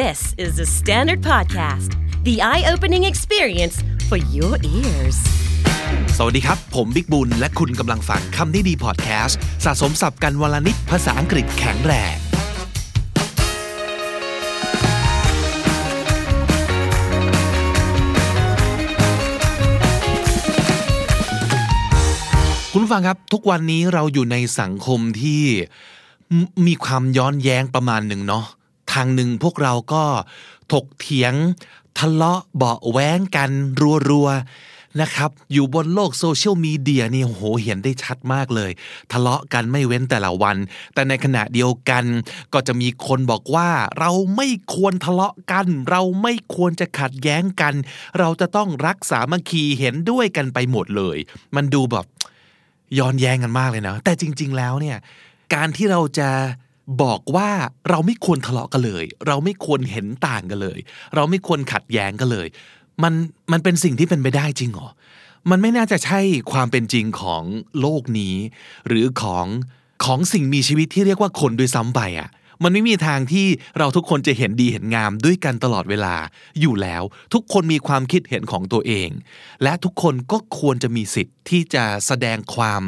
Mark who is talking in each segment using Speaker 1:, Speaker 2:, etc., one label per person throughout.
Speaker 1: This is the Standard Podcast, the eye opening experience for your ears.
Speaker 2: สวัสดีครับ ผมบิ๊กบุญ และคุณกำลังฟังคำนี้ดีพอดแคสต์สะสมสับกันวลนิดภาษาอังกฤษแข็งแรง คุณฟังครับ ทุกวันนี้เราอยู่ในสังคมที่มีความย้อนแย้งประมาณหนึ่งเนาะ ทางหนึ่งพวกเราก็ถกเถียงทะเลาะเบาแว้งกันรัวๆนะครับ อยู่บนโลกโซเชียลมีเดียนี่โหเห็นได้ชัดมากเลย ทะเลาะกันไม่เว้นแต่ละวัน แต่ในขณะเดียวกัน ก็จะมีคนบอกว่า เราไม่ควรทะเลาะกัน เราไม่ควรจะขัดแย้งกัน เราจะต้องรักสามัคคีเห็นด้วยกันไปหมดเลย มันดูแบบย้อนแย้งกันมากเลยนะแต่จริง ๆ แล้วเนี่ยการที่เราจะ บอกว่าเราไม่ควรทะเลาะกันเลย เราไม่ควรเห็นต่างกันเลย เราไม่ควรขัดแย้งกันเลย มันมันเป็นสิ่งที่เป็นไปได้จริงเหรอ มันไม่น่าจะใช่ความเป็นจริงของโลกนี้ หรือของของสิ่งมีชีวิตที่เรียกว่าคนด้วยซ้ำไปอะมันไม่มีทางที่เราทุกคนจะเห็นดีเห็นงามด้วยกันตลอดเวลาอยู่แล้ว ทุกคนมีความคิดเห็นของตัวเอง และทุกคนก็ควรจะมีสิทธิ์ที่จะแสดงความ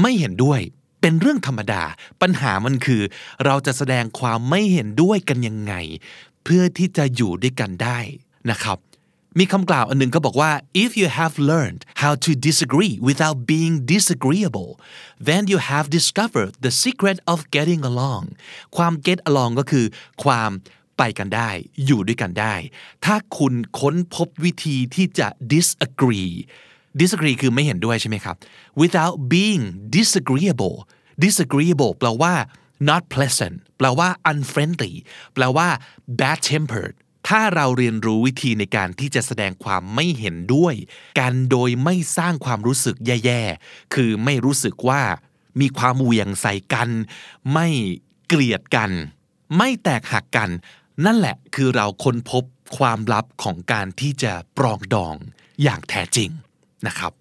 Speaker 2: ไม่เห็นด้วย เป็นเรื่องธรรมดา ปัญหามันคือ เราจะแสดงความไม่เห็นด้วยกันยังไง เพื่อที่จะอยู่ด้วยกันได้นะครับ มีคำกล่าวอันหนึงก็บอกว่า if you have learned how to disagree without being disagreeable then you have discovered the secret of getting along ความ get along ก็คือ ความไปกันได้ อยู่ด้วยกันได้ ถ้าคุณค้นพบวิธีที่จะ disagree disagree คือไม่เห็นด้วยใช่ไหมครับ without being disagreeable disagreeable แปลว่า not pleasant แปลว่า unfriendly แปลว่า bad tempered ถ้าเราเรียนรู้วิธีในการที่จะแสดงความไม่เห็นด้วย กันโดยไม่สร้างความรู้สึกแย่ๆ คือไม่รู้สึกว่ามีความเหวี่ยงใส่กัน ไม่เกลียดกัน ไม่แตกหักกัน นั่นแหละคือเราค้นพบความลับของการที่จะปรองดองอย่างแท้จริง นะครับ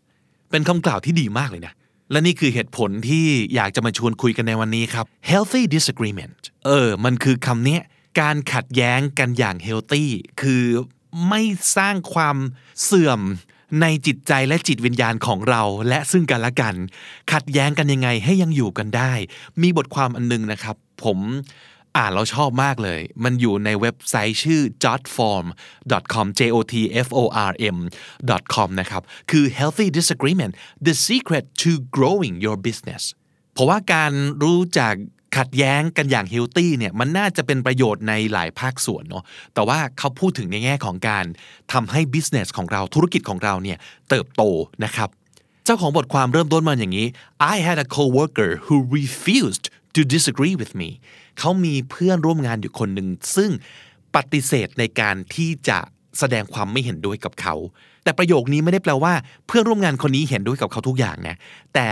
Speaker 2: เป็นคำกล่าวที่ดีมากเลยนะ และนี่คือเหตุผลที่อยากจะมาชวนคุยกันในวันนี้ครับ healthy disagreement เออ มันคือคำเนี้ยการขัดแย้งกันอย่าง healthy คือไม่สร้างความเสื่อมในจิตใจและจิตวิญญาณของเราและซึ่งกันและกัน ขัดแย้งกันยังไงให้ยังอยู่กันได้ มีบทความอันนึงนะครับ ผม อ่านแล้วชอบมากเลย มันอยู่ในเว็บไซต์ชื่อ jotform.com j o t f o r m com นะครับ คือ healthy disagreement the secret to growing your business เพราะว่าการรู้จักขัดแย้งกันอย่างเฮลตี้เนี่ยมันน่าจะเป็นประโยชน์ในหลายภาคส่วนเนาะแต่ว่าเขาพูดถึงในแง่ของการทำให้ business ของเราธุรกิจของเราเนี่ยเติบโตนะครับ เจ้าของบทความเริ่มต้นมาอย่างนี้ I had a coworker who refused to disagree with me เขามีเพื่อนร่วมงานอยู่คนหนึ่งซึ่งปฏิเสธในการที่จะแสดงความไม่เห็นด้วยกับเขา แต่ประโยคนี้ไม่ได้แปลว่า เพื่อนร่วมงานคนนี้เห็นด้วยกับเขาทุกอย่างนะแต่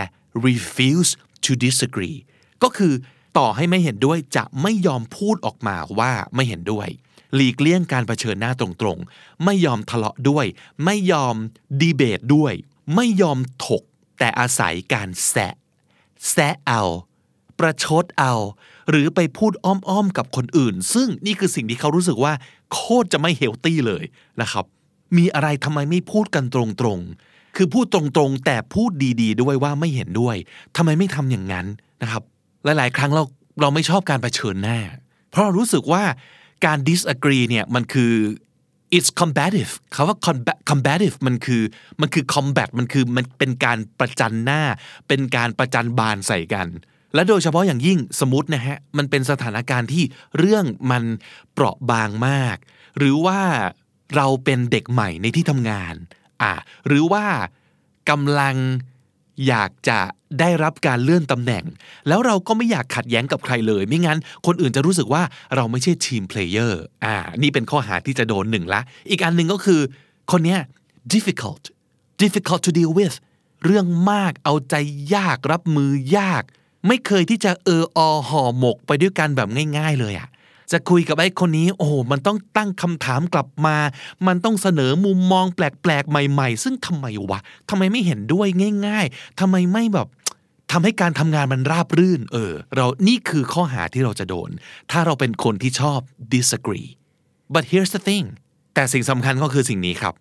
Speaker 2: refuse to disagree ก็คือต่อให้ไม่เห็นด้วยจะไม่ยอมพูดออกมาว่าไม่เห็นด้วย หลีกเลี่ยงการเผชิญหน้าตรงๆ ไม่ยอมทะเลาะด้วย ไม่ยอมดีเบตด้วย ไม่ยอมถก แต่อาศัยการแซะแซะเอา ประชดเอา หรือไปพูดอ้อมๆกับคนอื่น ซึ่งนี่คือสิ่งที่เขารู้สึกว่า โคตรจะไม่เฮลตี้เลยนะครับ มีอะไรทำไมไม่พูดกันตรงๆ คือพูดตรงๆ แต่พูดดีๆ ด้วยว่าไม่เห็นด้วยทำไมไม่ทำอย่างนั้นนะครับ หลายๆ ครั้งเราเราไม่ชอบการเผชิญหน้า เพราะรู้สึกว่าการ disagree เนี่ยมันคือ it's combative คาว่า combative มันคือมันคือ combat มันคือมันเป็นการประจันหน้า เป็นการประจันบานใส่กัน และโดยเฉพาะอย่างยิ่งสมมตินะฮะมันเป็นสถานการณ์ที่เรื่องมันเปราะบางมาก หรือว่าเราเป็นเด็กใหม่ในที่ทำงานอ่าหรือว่ากำลังอยากจะได้รับการเลื่อนตำแหน่ง แล้วเราก็ไม่อยากขัดแย้งกับใครเลย ไม่งั้น คนอื่นจะรู้สึกว่าเราไม่ใช่ team player อ่านี่เป็นข้อหาที่จะโดนหนึ่งละ อีกอันหนึ่งก็คือ คนเนี้ย difficult difficult to deal with เรื่องมากเอาใจยากรับมือยาก ไม่เคยที่จะเอออห่อหมกไปด้วยกันแบบง่าย ๆ เลยอะจะคุยกับไอ้คนนี้ โอ้โหมันต้องตั้งคำถามกลับมา มันต้องเสนอมุมมองแปลกๆ ใหม่ ๆ ซึ่งทำไมวะทำไมไม่เห็นด้วยง่าย ๆทำไมไม่แบบทำให้การทำงานมันราบรื่น เออ เรานี่คือข้อหาที่เราจะโดน ถ้าเราเป็นคนที่ชอบ disagree but here's the thing แต่สิ่งสำคัญก็คือสิ่งนี้ครับ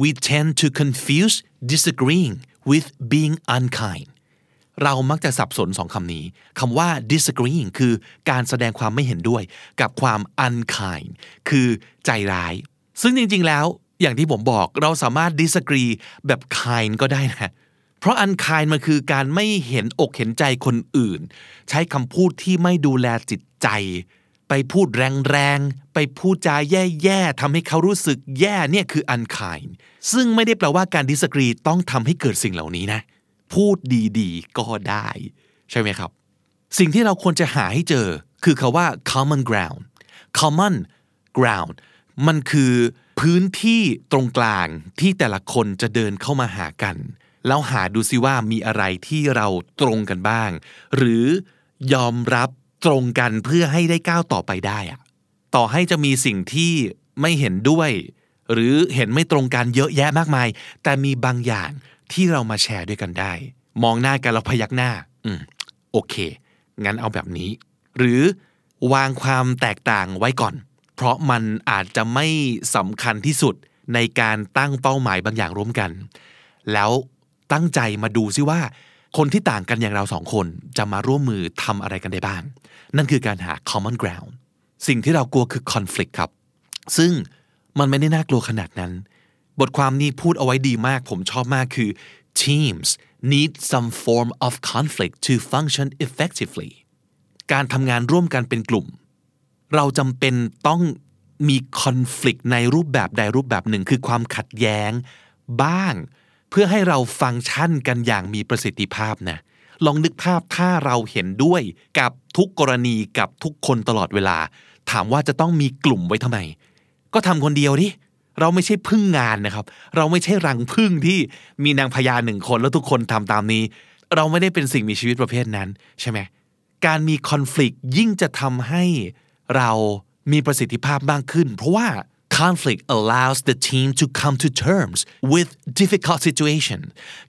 Speaker 2: we tend to confuse disagreeing with being unkind เรามักจะสับสนสองคำนี้คำว่า disagreeing คือการแสดงความไม่เห็นด้วยกับความ unkind คือใจร้าย ซึ่งจริงๆแล้ว อย่างที่ผมบอกเราสามารถ disagree แบบ kind ก็ได้นะ เพราะ unkind มันคือการไม่เห็นอกเห็นใจคนอื่น ใช้คำพูดที่ไม่ดูแลจิตใจ ไปพูดแรงๆ ไปพูดจาแย่ๆทำให้เขารู้สึกแย่เนี่ยคือ unkind ซึ่งไม่ได้แปลว่าการ disagree ต้องทำให้เกิดสิ่งเหล่านี้นะ พูดดีๆ ก็ได้ ใช่ไหมครับ สิ่งที่เราควรจะหาให้เจอ คือคาว่า common ground common ground มันคือพื้นที่ตรงกลางที่แต่ละคนจะเดินเข้ามาหากันแล้วหาดูซิว่ามีอะไรที่เราตรงกันบ้าง หรือยอมรับตรงกันเพื่อให้ได้ก้าวต่อไปได้อะต่อให้จะมีสิ่งที่ไม่เห็นด้วย หรือเห็นไม่ตรงกันเยอะแยะมากมาย แต่มีบางอย่าง ที่เรามาแชร์ด้วยกันได้ มองหน้ากันแล้วพยักหน้า อืมโอเค งั้นเอาแบบนี้ หรือวางความแตกต่างไว้ก่อน เพราะมันอาจจะไม่สำคัญที่สุดในการตั้งเป้าหมายบางอย่างร่วมกัน แล้วตั้งใจมาดูซิว่า คนที่ต่างกันอย่างเราสองคนจะมาร่วมมือทำอะไรกันได้บ้าง นั่นคือการหา common ground สิ่งที่เรากลัวคือ conflict ครับ ซึ่งมันไม่ได้น่ากลัวขนาดนั้น บทความนี้พูดเอาไว้ดีมาก ผมชอบมากคือ teams need some form of conflict to function effectively การทำงานร่วมกันเป็นกลุ่ม เราจำเป็นต้องมี conflict ในรูปแบบใดรูปแบบหนึ่ง คือความขัดแย้ง บ้าง เพื่อให้เราฟังก์ชันกันอย่างมีประสิทธิภาพนะลองนึกภาพถ้าเราเห็นด้วยกับทุกกรณีกับทุกคนตลอดเวลา ถามว่าจะต้องมีกลุ่มไว้ทำไม ก็ทำคนเดียวดิ เราไม่ใช่พึ่งงานนะครับ เราไม่ใช่รังพึ่งที่มีนางพญาหนึ่งคนแล้วทุกคนทำตามนี้ เราไม่ได้เป็นสิ่งมีชีวิตประเภทนั้นใช่ไหมการมีคอน FLICT ยิ่งจะทำให้เรามีประสิทธิภาพมากขึ้น เพราะว่า conflict allows the team to come to terms with difficult situation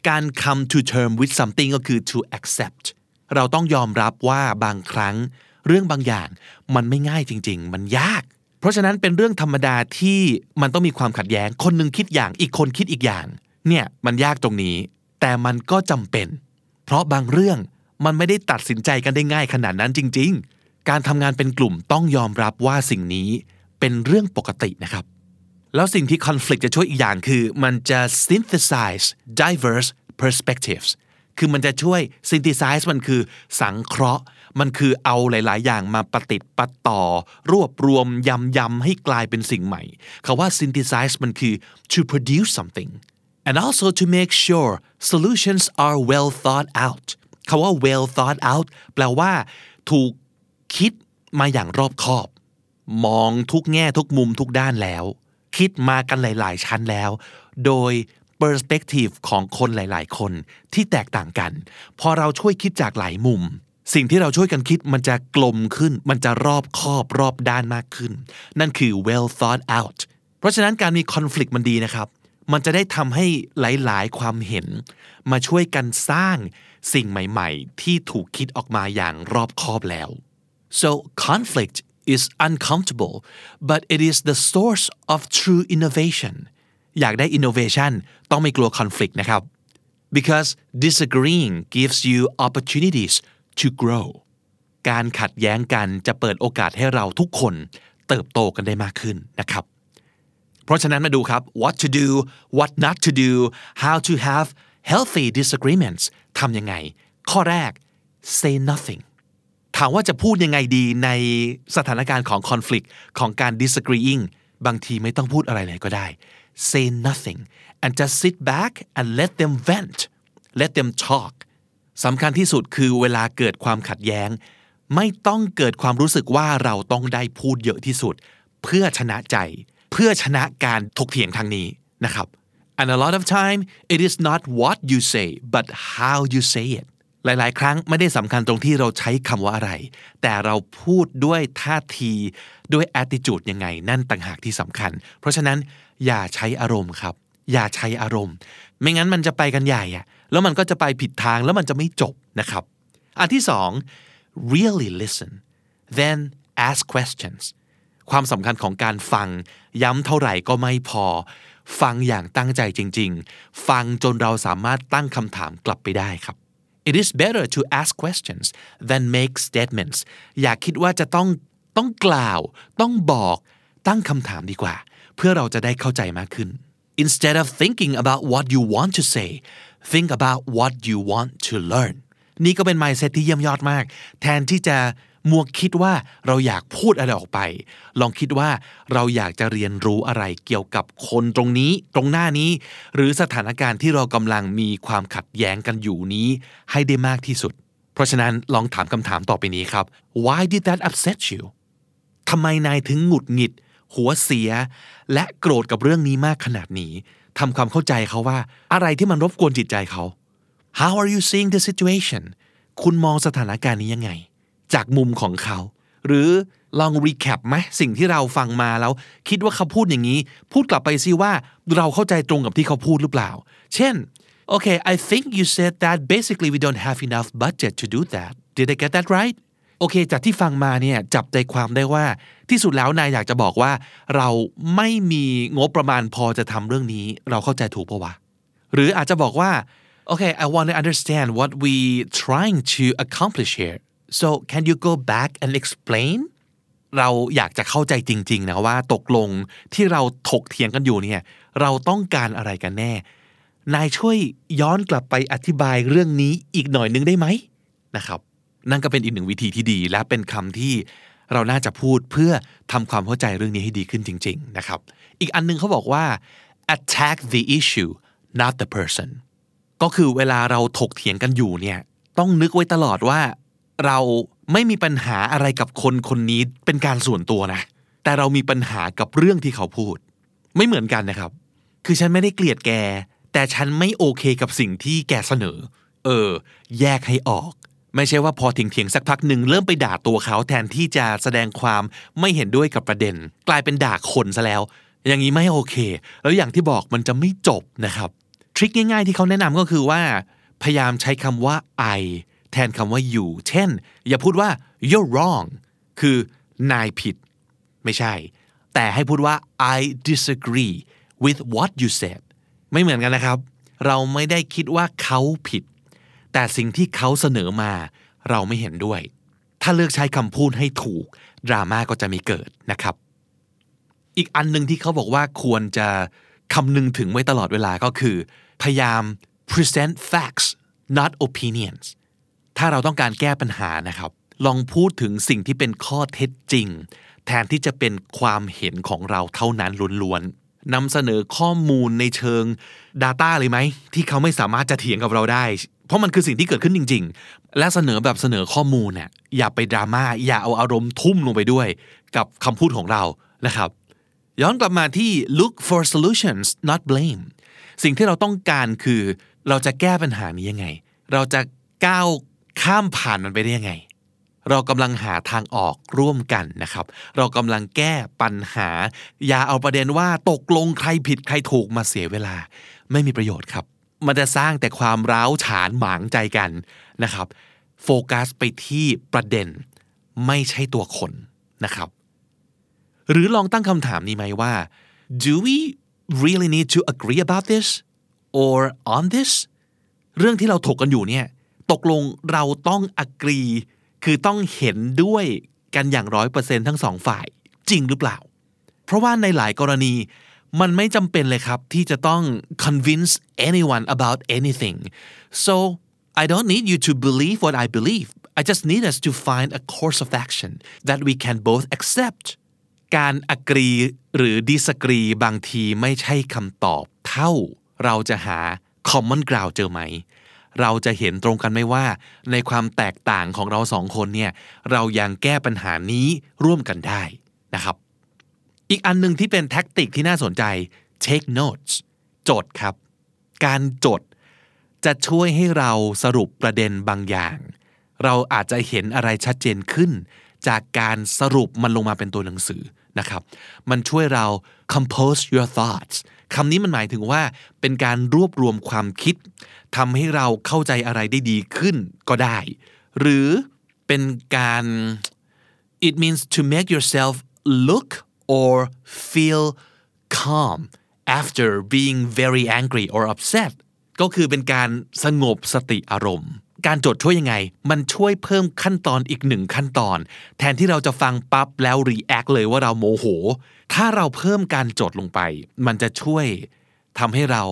Speaker 2: การ come to term with something ก็คือ to accept เราต้องยอมรับว่าบางครั้ง เรื่องบางอย่างมันไม่ง่ายจริง ๆ มันยาก เพราะฉะนั้นเป็นเรื่องธรรมดาที่มันต้องมีความขัดแย้ง คนหนึ่งคิดอย่างอีกคนคิดอีกอย่าง เนี่ยมันยากตรงนี้ แต่มันก็จำเป็น เพราะบางเรื่องมันไม่ได้ตัดสินใจกันได้ง่ายขนาดนั้นจริง ๆ การทำงานเป็นกลุ่มต้องยอมรับว่าสิ่งนี้เป็นเรื่องปกตินะครับ แล้วสิ่งที่ conflict จะช่วยอีกอย่างคือมันจะ synthesize diverse perspectives คือมันจะช่วย synthesize มันคือสังเคราะห์ มันคือเอาหลาย ๆ อย่างมาปฏิติดประต่อ รวบรวมยำยำให้กลายเป็นสิ่งใหม่คาว่า synthesize มันคือ to produce something and also to make sure solutions are well thought out คาว่า well thought out แปลว่า ถูกคิดมาอย่างรอบคอบ มองทุกแง่ทุกมุมทุกด้านแล้ว คิดมากันหลาย ๆ ชั้นแล้ว โดย perspective ของคนหลาย ๆ คนที่แตกต่างกัน พอเราช่วยคิดจากหลายมุม สิ่งที่เราช่วยกันคิดมันจะกลมขึ้น มันจะรอบคอบรอบด้านมากขึ้น นั่นคือ well thought out เพราะฉะนั้นการมี conflict มันดีนะครับ มันจะได้ทำให้หลาย ๆ ความเห็น มาช่วยกันสร้างสิ่งใหม่ ๆ ที่ถูกคิดออกมาอย่างรอบคอบแล้ว so conflict is uncomfortable but it is the source of true innovation อยากได้ innovation ต้องไม่กลัว conflict นะครับ because disagreeing gives you opportunities to grow การขัดแย้งกันจะเปิดโอกาสให้เราทุกคนเติบโตกันได้มากขึ้นนะครับ เพราะฉะนั้นมาดูครับ what to do what not to do how to have healthy disagreements ทำยังไง ข้อแรก say nothing ถามว่าจะพูดยังไงดีในสถานการณ์ของ conflict ของการ disagreeing บางทีไม่ต้องพูดอะไรเลยก็ได้ say nothing and just sit back and let them vent let them talk สำคัญที่สุดคือเวลาเกิดความขัดแย้ง ไม่ต้องเกิดความรู้สึกว่าเราต้องได้พูดเยอะที่สุด เพื่อชนะใจ เพื่อชนะการถกเถียงทางนี้นะครับ and a lot of time it is not what you say but how you say it หลาย ๆ ครั้งไม่ได้สำคัญตรงที่เราใช้คำว่าอะไร แต่เราพูดด้วยท่าทีด้วย attitude ยังไง นั่นต่างหากที่สำคัญ เพราะฉะนั้นอย่าใช้อารมณ์ครับ อย่าใช้อารมณ์ ไม่งั้นมันจะไปกันใหญ่อะ แล้วมันก็จะไปผิดทางแล้วมันจะไม่จบนะครับ อันที่สอง really listen then ask questions ความสำคัญของการฟังย้ำเท่าไหร่ก็ไม่พอ ฟังอย่างตั้งใจจริง ๆ ฟังจนเราสามารถตั้งคำถามกลับไปได้ครับ It is better to ask questions than make statements อย่าคิดว่าจะต้องต้องกล่าว ต้องบอกตั้งคำถามดีกว่า เพื่อเราจะได้เข้าใจมากขึ้น Instead of thinking about what you want to say think about what you want to learn นี่ก็เป็น mindset ที่เยี่ยมยอดมาก แทนที่จะมัวคิดว่าเราอยากพูดอะไรออกไป ลองคิดว่าเราอยากจะเรียนรู้อะไรเกี่ยวกับคนตรงนี้ ตรงหน้านี้ หรือสถานการณ์ที่เรากำลังมีความขัดแย้งกันอยู่นี้ ให้ได้มากที่สุด เพราะฉะนั้นลองถามคำถามต่อไปนี้ครับ Why did that upset you ทำไมนายถึงหงุดหงิด หัวเสีย และโกรธกับเรื่องนี้มากขนาดนี้ ทำความเข้าใจเขาว่าอะไรที่มันรบกวนจิตใจเขา How are you seeing the situation คุณมองสถานการณ์นี้ยังไง จากมุมของเขา หรือลองรีแคปไหมสิ่งที่เราฟังมาแล้ว คิดว่าเขาพูดอย่างนี้ พูดกลับไปซิว่าเราเข้าใจตรงกับที่เขาพูดหรือเปล่า เช่น Okay I think you said that basically we don't have enough budget to do that did I get that right โอเค จากที่ฟังมาเนี่ยจับใจความได้ว่าที่สุดแล้วนายอยากจะบอกว่า เราไม่มีงบประมาณพอจะทำเรื่องนี้ เราเข้าใจถูกปะวะ หรืออาจจะบอกว่า okay I want to understand what we trying to accomplish here so can you go back and explain เราอยากจะเข้าใจจริง ๆ นะว่าตกลงที่เราถกเถียงกันอยู่เนี่ย เราต้องการอะไรกันแน่ นายช่วยย้อนกลับไปอธิบายเรื่องนี้อีกหน่อยนึงได้ไหมนะครับ นั่นก็เป็นอีกหนึ่งวิธีที่ดี และเป็นคำที่เราน่าจะพูดเพื่อทำความเข้าใจเรื่องนี้ให้ดีขึ้นจริง ๆ นะครับ อีกอันนึงเขาบอกว่า attack the issue not the person ก็คือเวลาเราถกเถียงกันอยู่เนี่ยต้องนึกไว้ตลอดว่า เราไม่มีปัญหาอะไรกับคนคนนี้เป็นการส่วนตัวนะ แต่เรามีปัญหากับเรื่องที่เขาพูด ไม่เหมือนกันนะครับ คือฉันไม่ได้เกลียดแก แต่ฉันไม่โอเคกับสิ่งที่แกเสนอ เออ แยกให้ออก ไม่ใช่ว่าพอเถียงๆสักพักหนึ่งเริ่มไปด่าตัวเขาแทนที่จะแสดงความไม่เห็นด้วยกับประเด็น กลายเป็นด่าคนซะแล้ว อย่างนี้ไม่โอเค แล้วอย่างที่บอกมันจะไม่จบนะครับ ทริคง่ายๆที่เขาแนะนำก็คือว่า พยายามใช้คำว่า I แทนคำว่า you เช่น อย่าพูดว่า you're wrong คือนายผิด ไม่ใช่ แต่ให้พูดว่า I disagree with what you said ไม่เหมือนกันนะครับ เราไม่ได้คิดว่าเขาผิด แต่สิ่งที่เขาเสนอมาเราไม่เห็นด้วย ถ้าเลือกใช้คำพูดให้ถูก ดราม่าก็จะมีเกิดนะครับ อีกอันหนึ่งที่เขาบอกว่าควรจะคำนึงถึงไว้ตลอดเวลาก็คือ พยายาม present facts not opinions ถ้าเราต้องการแก้ปัญหานะครับ ลองพูดถึงสิ่งที่เป็นข้อเท็จจริง แทนที่จะเป็นความเห็นของเราเท่านั้นล้วนๆนำเสนอข้อมูลในเชิง Data เลยไหม ที่เขาไม่สามารถจะเถียงกับเราได้ เพราะมันคือสิ่งที่เกิดขึ้นจริง ๆ และเสนอแบบเสนอข้อมูลเนี่ยอย่าไปดราม่าอย่าเอาอารมณ์ทุ่มลงไปด้วย กับคำพูดของเรานะครับ ย้อนกลับมาที่ look for solutions not blame สิ่งที่เราต้องการคือ เราจะแก้ปัญหานี้ยังไง เราจะก้าวข้ามผ่านมันไปได้ยังไง เรากำลังหาทางออกร่วมกันนะครับ เรากำลังแก้ปัญหา อย่าเอาประเด็นว่าตกลงใครผิดใครถูกมาเสียเวลา ไม่มีประโยชน์ครับ มันจะสร้างแต่ความร้าวฉานหมางใจกันนะครับ โฟกัสไปที่ประเด็นไม่ใช่ตัวคนนะครับ หรือลองตั้งคำถามนี้ไหมว่า do we really need to agree about this or on this เรื่องที่เราถกกันอยู่เนี่ยตกลงเราต้อง agree คือต้องเห็นด้วยกันอย่างร้อยเปอร์เซ็นทั้งสองฝ่ายจริงหรือเปล่า เพราะว่าในหลายกรณี มันไม่จำเป็นเลยครับที่จะต้อง convince anyone about anything so I don't need you to believe what I believe I just need us to find a course of action that we can both accept การ agree หรือ disagree บางทีไม่ใช่คำตอบเท่าเราจะหา common ground เจอไหม เราจะเห็นตรงกันไหมว่า ในความแตกต่างของเราสองคนเนี่ยเรายังแก้ปัญหานี้ร่วมกันได้นะครับ อีกอันหนึ่งที่เป็นแท็กติกที่น่าสนใจ take notes จดครับ การจดจะช่วยให้เราสรุปประเด็นบางอย่าง เราอาจจะเห็นอะไรชัดเจนขึ้น จากการสรุปมันลงมาเป็นตัวหนังสือนะครับ มันช่วยเรา compose your thoughts คำนี้มันหมายถึงว่าเป็นการรวบรวมความคิดทำให้เราเข้าใจอะไรได้ดีขึ้นก็ได้ หรือเป็นการ it means to make yourself look or feel calm after being very angry or upset ก็คือเป็นการสงบสติอารมณ์ การจดช่วยยังไง มันช่วยเพิ่มขั้นตอนอีกหนึ่งขั้นตอน แทนที่เราจะฟังปั๊บแล้ว react เลยว่าเราโมโห ถ้าเราเพิ่มการจดลงไป มันจะช่วยทำให้เรา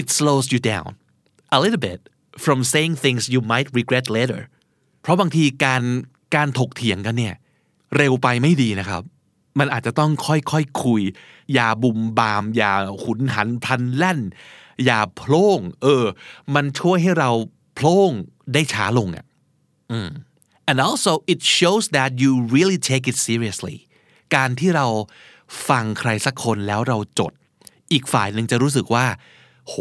Speaker 2: it slows you down a little bit from saying things you might regret later เพราะบางทีการการถกเถียงกันเนี่ย เร็วไปไม่ดีนะครับ มันอาจจะต้องค่อยๆคคุย อย่าบุมบาม อย่าหุนหันพลันแล่น อย่าโพล่ง เออ มันช่วยให้เราโพล่งได้ช้าลงอะ อืม and also it shows that you really take it seriously การที่เราฟังใครสักคนแล้วเราจด อีกฝ่ายหนึ่งจะรู้สึกว่า โห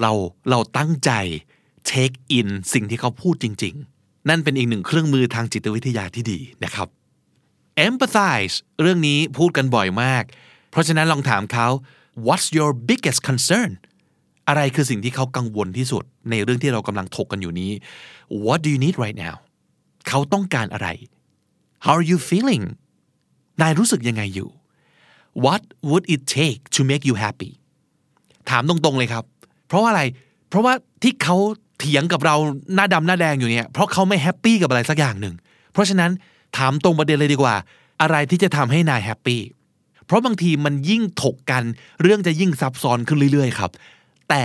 Speaker 2: เราเราตั้งใจ take in สิ่งที่เขาพูดจริง ๆ นั่นเป็นอีกหนึ่งเครื่องมือทางจิตวิทยาที่ดีนะครับ empathize เรื่องนี้พูดกันบ่อยมาก เพราะฉะนั้นลองถามเขา what's your biggest concern อะไรคือสิ่งที่เขากังวลที่สุด ในเรื่องที่เรากำลังถกกันอยู่นี้ what do you need right now เขาต้องการอะไร how are you feeling นายรู้สึกยังไงอยู่ what would it take to make you happy ถามตรงๆเลยครับ เพราะว่าอะไร เพราะว่าที่เขาเถียงกับเราหน้าดำหน้าแดงอยู่เนี่ย เพราะเขาไม่ happy กับอะไรสักอย่างหนึ่ง เพราะฉะนั้น ถามตรงประเด็นเลยดีกว่า อะไรที่จะทำให้นาย happy เพราะบางทีมันยิ่งถกกัน เรื่องจะยิ่งซับซ้อนขึ้นเรื่อยๆครับ แต่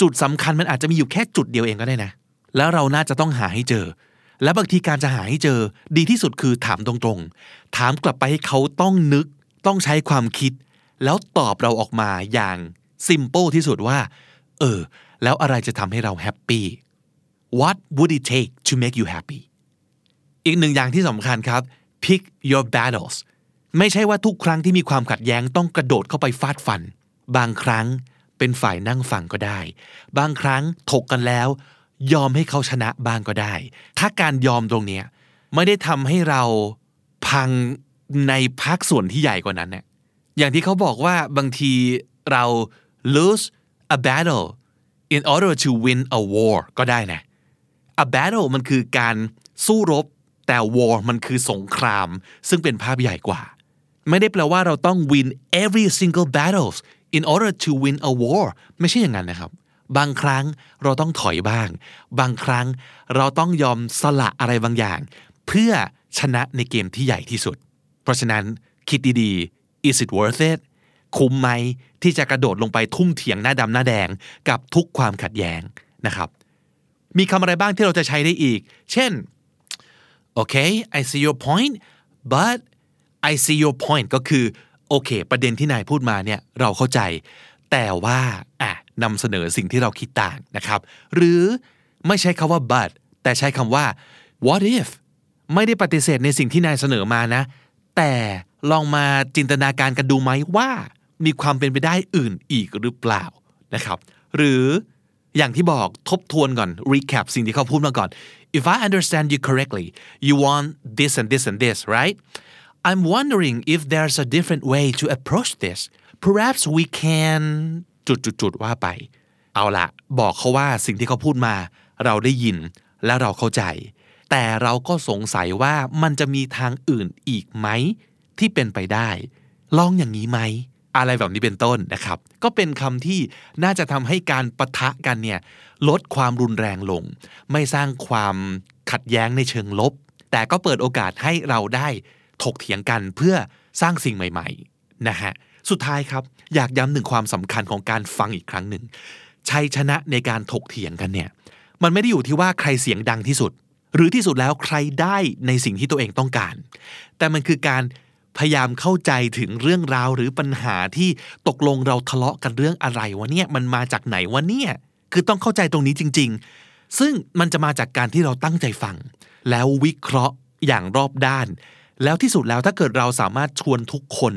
Speaker 2: จุดสำคัญมันอาจจะมีอยู่แค่จุดเดียวเองก็ได้นะ แล้วเราน่าจะต้องหาให้เจอ และบางทีการจะหาให้เจอดีที่สุดคือถามตรงๆ ถามกลับไปให้เขาต้องนึก ต้องใช้ความคิด แล้วตอบเราออกมาอย่างซิมเ l ิลที่สุดว่า เออ แล้วอะไรจะทำให้เรา happy What would it take to make you happy อีกหนึ่งอย่างที่สำคัญครับ pick your battles ไม่ใช่ว่าทุกครั้งที่มีความขัดแย้งต้องกระโดดเข้าไปฟาดฟัน บางครั้งเป็นฝ่ายนั่งฟังก็ได้ บางครั้งถกกันแล้ว ยอมให้เขาชนะบ้างก็ได้ ถ้าการยอมตรงนี้ไม่ได้ทำให้เราพังในภาคส่วนที่ใหญ่กว่านั้นเนี่ยอย่างที่เขาบอกว่าบางทีเรา lose a battle in order to win a war ก็ได้นะ a battle มันคือการสู้รบ แต่ war มันคือสงคราม ซึ่งเป็นภาพใหญ่กว่า ไม่ได้แปลว่าเราต้อง win every single battles in order to win a war ไม่ใช่อย่างนั้นนะครับ บางครั้งเราต้องถอยบ้าง บางครั้งเราต้องยอมสละอะไรบางอย่าง เพื่อชนะในเกมที่ใหญ่ที่สุด เพราะฉะนั้นคิดดีๆ is it worth it คุ้มไหมที่จะกระโดดลงไปทุ่มเถียงหน้าดำหน้าแดงกับทุกความขัดแย้งนะครับ มีคำอะไรบ้างที่เราจะใช้ได้อีก เช่น okay I see your point but I see your point ก็คือโอเค ประเด็นที่นายพูดมาเนี่ยเราเข้าใจ แต่ว่าอะนำเสนอสิ่งที่เราคิดต่างนะครับ หรือไม่ใช้คาว่า but แต่ใช้คำว่า what if ไม่ได้ปฏิเสธในสิ่งที่นายเสนอมานะ แต่ลองมาจินตนาการกันดูไหมว่า มีความเป็นไปได้อื่นอีกหรือเปล่านะครับ หรืออย่างที่บอกทบทวนก่อน recap สิ่งที่เขาพูดมาก่อน if I understand you correctly you want this and this and this right I'm wondering if there's a different way to approach this perhaps we can จุดๆว่าไป เอาละบอกเขาว่าสิ่งที่เขาพูดมา เราได้ยินและเราเข้าใจ แต่เราก็สงสัยว่ามันจะมีทางอื่นอีกไหม ที่เป็นไปได้ ลองอย่างนี้ไหม อะไรแบบนี้เป็นต้นนะครับ ก็เป็นคำที่น่าจะทำให้การปะทะกันเนี่ยลดความรุนแรงลง ไม่สร้างความขัดแย้งในเชิงลบ แต่ก็เปิดโอกาสให้เราได้ถกเถียงกันเพื่อสร้างสิ่งใหม่ๆนะฮะสุดท้ายครับอยากย้ำถึงความสำคัญของการฟังอีกครั้งหนึ่งชัยชนะในการถกเถียงกันเนี่ยมันไม่ได้อยู่ที่ว่าใครเสียงดังที่สุด หรือที่สุดแล้วใครได้ในสิ่งที่ตัวเองต้องการ แต่มันคือการ พยายามเข้าใจถึงเรื่องราวหรือปัญหาที่ตกลงเราทะเลาะกันเรื่องอะไรวะเนี่ยมันมาจากไหนวะเนี่ยคือต้องเข้าใจตรงนี้จริง ๆ ซึ่งมันจะมาจากการที่เราตั้งใจฟัง แล้ววิเคราะห์อย่างรอบด้าน แล้วที่สุดแล้วถ้าเกิดเราสามารถชวนทุกคน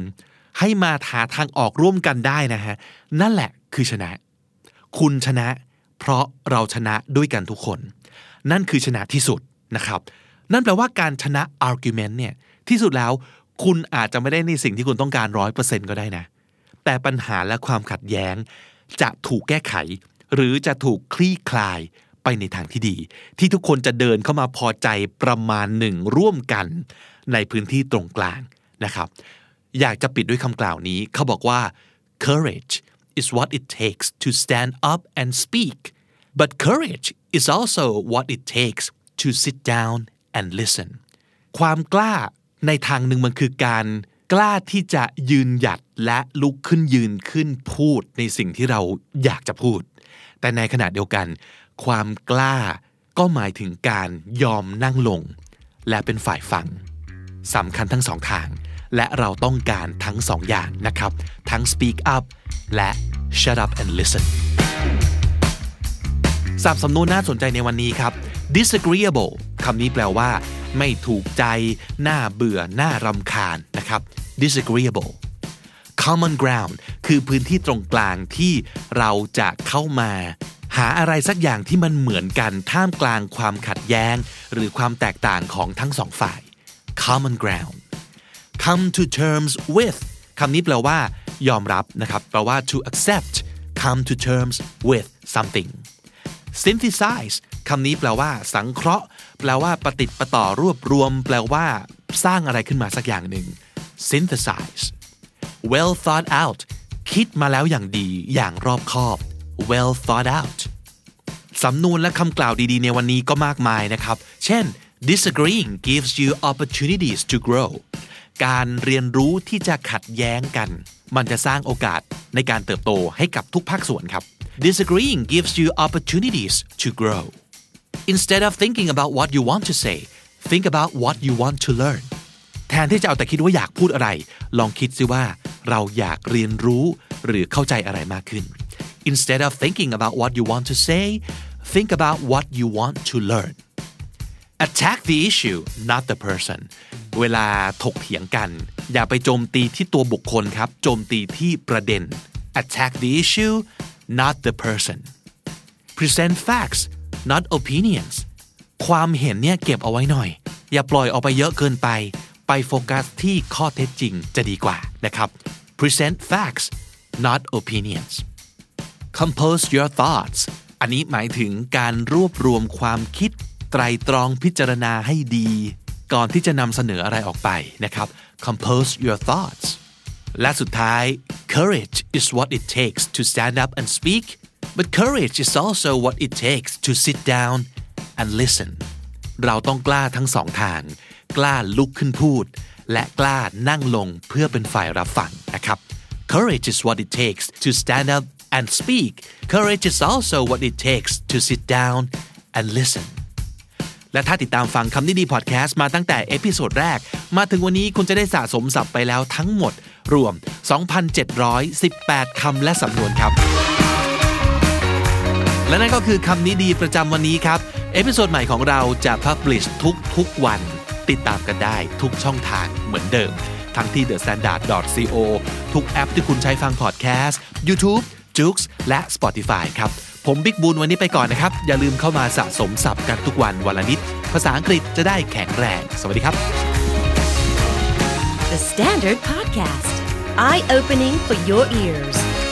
Speaker 2: ให้มาหาทางออกร่วมกันได้นะฮะนั่นแหละคือชนะ คุณชนะ เพราะเราชนะด้วยกันทุกคน นั่นคือชนะที่สุดนะครับ นั่นแปลว่าการชนะ argument เนี่ยที่สุดแล้ว คุณอาจจะไม่ได้ในสิ่งที่คุณต้องการร้อยเปอร์เซ็นก็ได้นะ แต่ปัญหาและความขัดแย้ง จะถูกแก้ไข หรือจะถูกคลี่คลายไปในทางที่ดี ที่ทุกคนจะเดินเข้ามาพอใจประมาณหนึ่งร่วมกันในพื้นที่ตรงกลางนะครับ อยากจะปิดด้วยคำกล่าวนี้เขาบอกว่า courage is what it takes to stand up and speak but courage is also what it takes to sit down and listen ความกล้า ในทางหนึ่งมันคือการกล้าที่จะยืนหยัดและลุกขึ้นยืนขึ้นพูดในสิ่งที่เราอยากจะพูด แต่ในขณะเดียวกัน ความกล้าก็หมายถึงการยอมนั่งลง และเป็นฝ่ายฟังสำคัญทั้งสองทาง และเราต้องการทั้งสองอย่างนะครับ ทั้ง speak up และ shut up and listen สับสำนวนน่าสนใจในวันนี้ครับ disagreeable คำนี้แปลว่า ไม่ถูกใจน่าเบื่อน่ารำคาญนะครับ disagreeable common ground คือพื้นที่ตรงกลางที่เราจะเข้ามา หาอะไรสักอย่างที่มันเหมือนกันท่ามกลางความขัดแย้ง หรือความแตกต่างของทั้งสองฝ่าย common ground come to terms with คำนี้แปลว่า ยอมรับนะครับแปลว่า to accept come to terms with something synthesize คำนี้แปลว่า สังเคราะห์ แปลว่าประติดประต่อรวบรวม แปลว่า สร้างอะไรขึ้นมาสักอย่างหนึ่ง synthesize well thought out คิดมาแล้วอย่างดีอย่างรอบคอบ well thought out สำนวนและคำกล่าวดีๆ ในวันนี้ก็มากมายนะครับ เช่น disagreeing gives you opportunities to grow การเรียนรู้ที่จะขัดแย้งกัน มันจะสร้างโอกาสในการเติบโตให้กับทุกภาคส่วนครับ disagreeing gives you opportunities to grow instead of thinking about what you want to say think about what you want to learn แทนที่จะเอาแต่คิดว่าอยากพูดอะไร ลองคิดซิว่าเราอยากเรียนรู้หรือเข้าใจอะไรมากขึ้น instead of thinking about what you want to say think about what you want to learn attack the issue not the person เวลาถกเถียงกัน อย่าไปโจมตีที่ตัวบุคคลครับ โจมตีที่ประเด็น attack the issue not the person present facts not opinions ความเห็นเนี่ยเก็บเอาไว้หน่อย อย่าปล่อยออกไปเยอะเกินไป ไปโฟกัสที่ข้อเท็จจริงจะดีกว่านะครับ present facts not opinions compose your thoughts อันนี้หมายถึงการรวบรวมความคิดไตรตรองพิจารณาให้ดี ก่อนที่จะนำเสนออะไรออกไปนะครับ compose your thoughts และสุดท้าย courage is what it takes to stand up and speak but courage is also what it takes to sit down and listen เราต้องกล้าทั้งสองทาง กล้าลุกขึ้นพูด และกล้านั่งลงเพื่อเป็นฝ่ายรับฟังนะครับ courage is what it takes to stand up and speak courage is also what it takes to sit down and listen และถ้าติดตามฟังคำนี้ดีพอดแคสต์มาตั้งแต่ episode แรก มาถึงวันนี้คุณจะได้สะสมศัพท์ไปแล้วทั้งหมด รวม 2,718 คำและสำนวนครับ และนั่นก็คือคำนี้ดีประจำวันนี้ครับ episode ใหม่ของเราจะ publish ทุกทุกวัน ติดตามกันได้ทุกช่องทางเหมือนเดิม ทั้งที่ thestandard.co ทุกแอปที่คุณใช้ฟังพอดแคสต์ YouTube j o o x และ Spotify ครับ ผมบิ๊กบูลวันนี้ไปก่อนนะครับ อย่าลืมเข้ามาสะสมศัพท์กันทุกวันวันละนิด ภาษาอังกฤษจะได้แข็งแรง สวัสดีครับ
Speaker 1: The Standard Podcast, eye opening for your ears.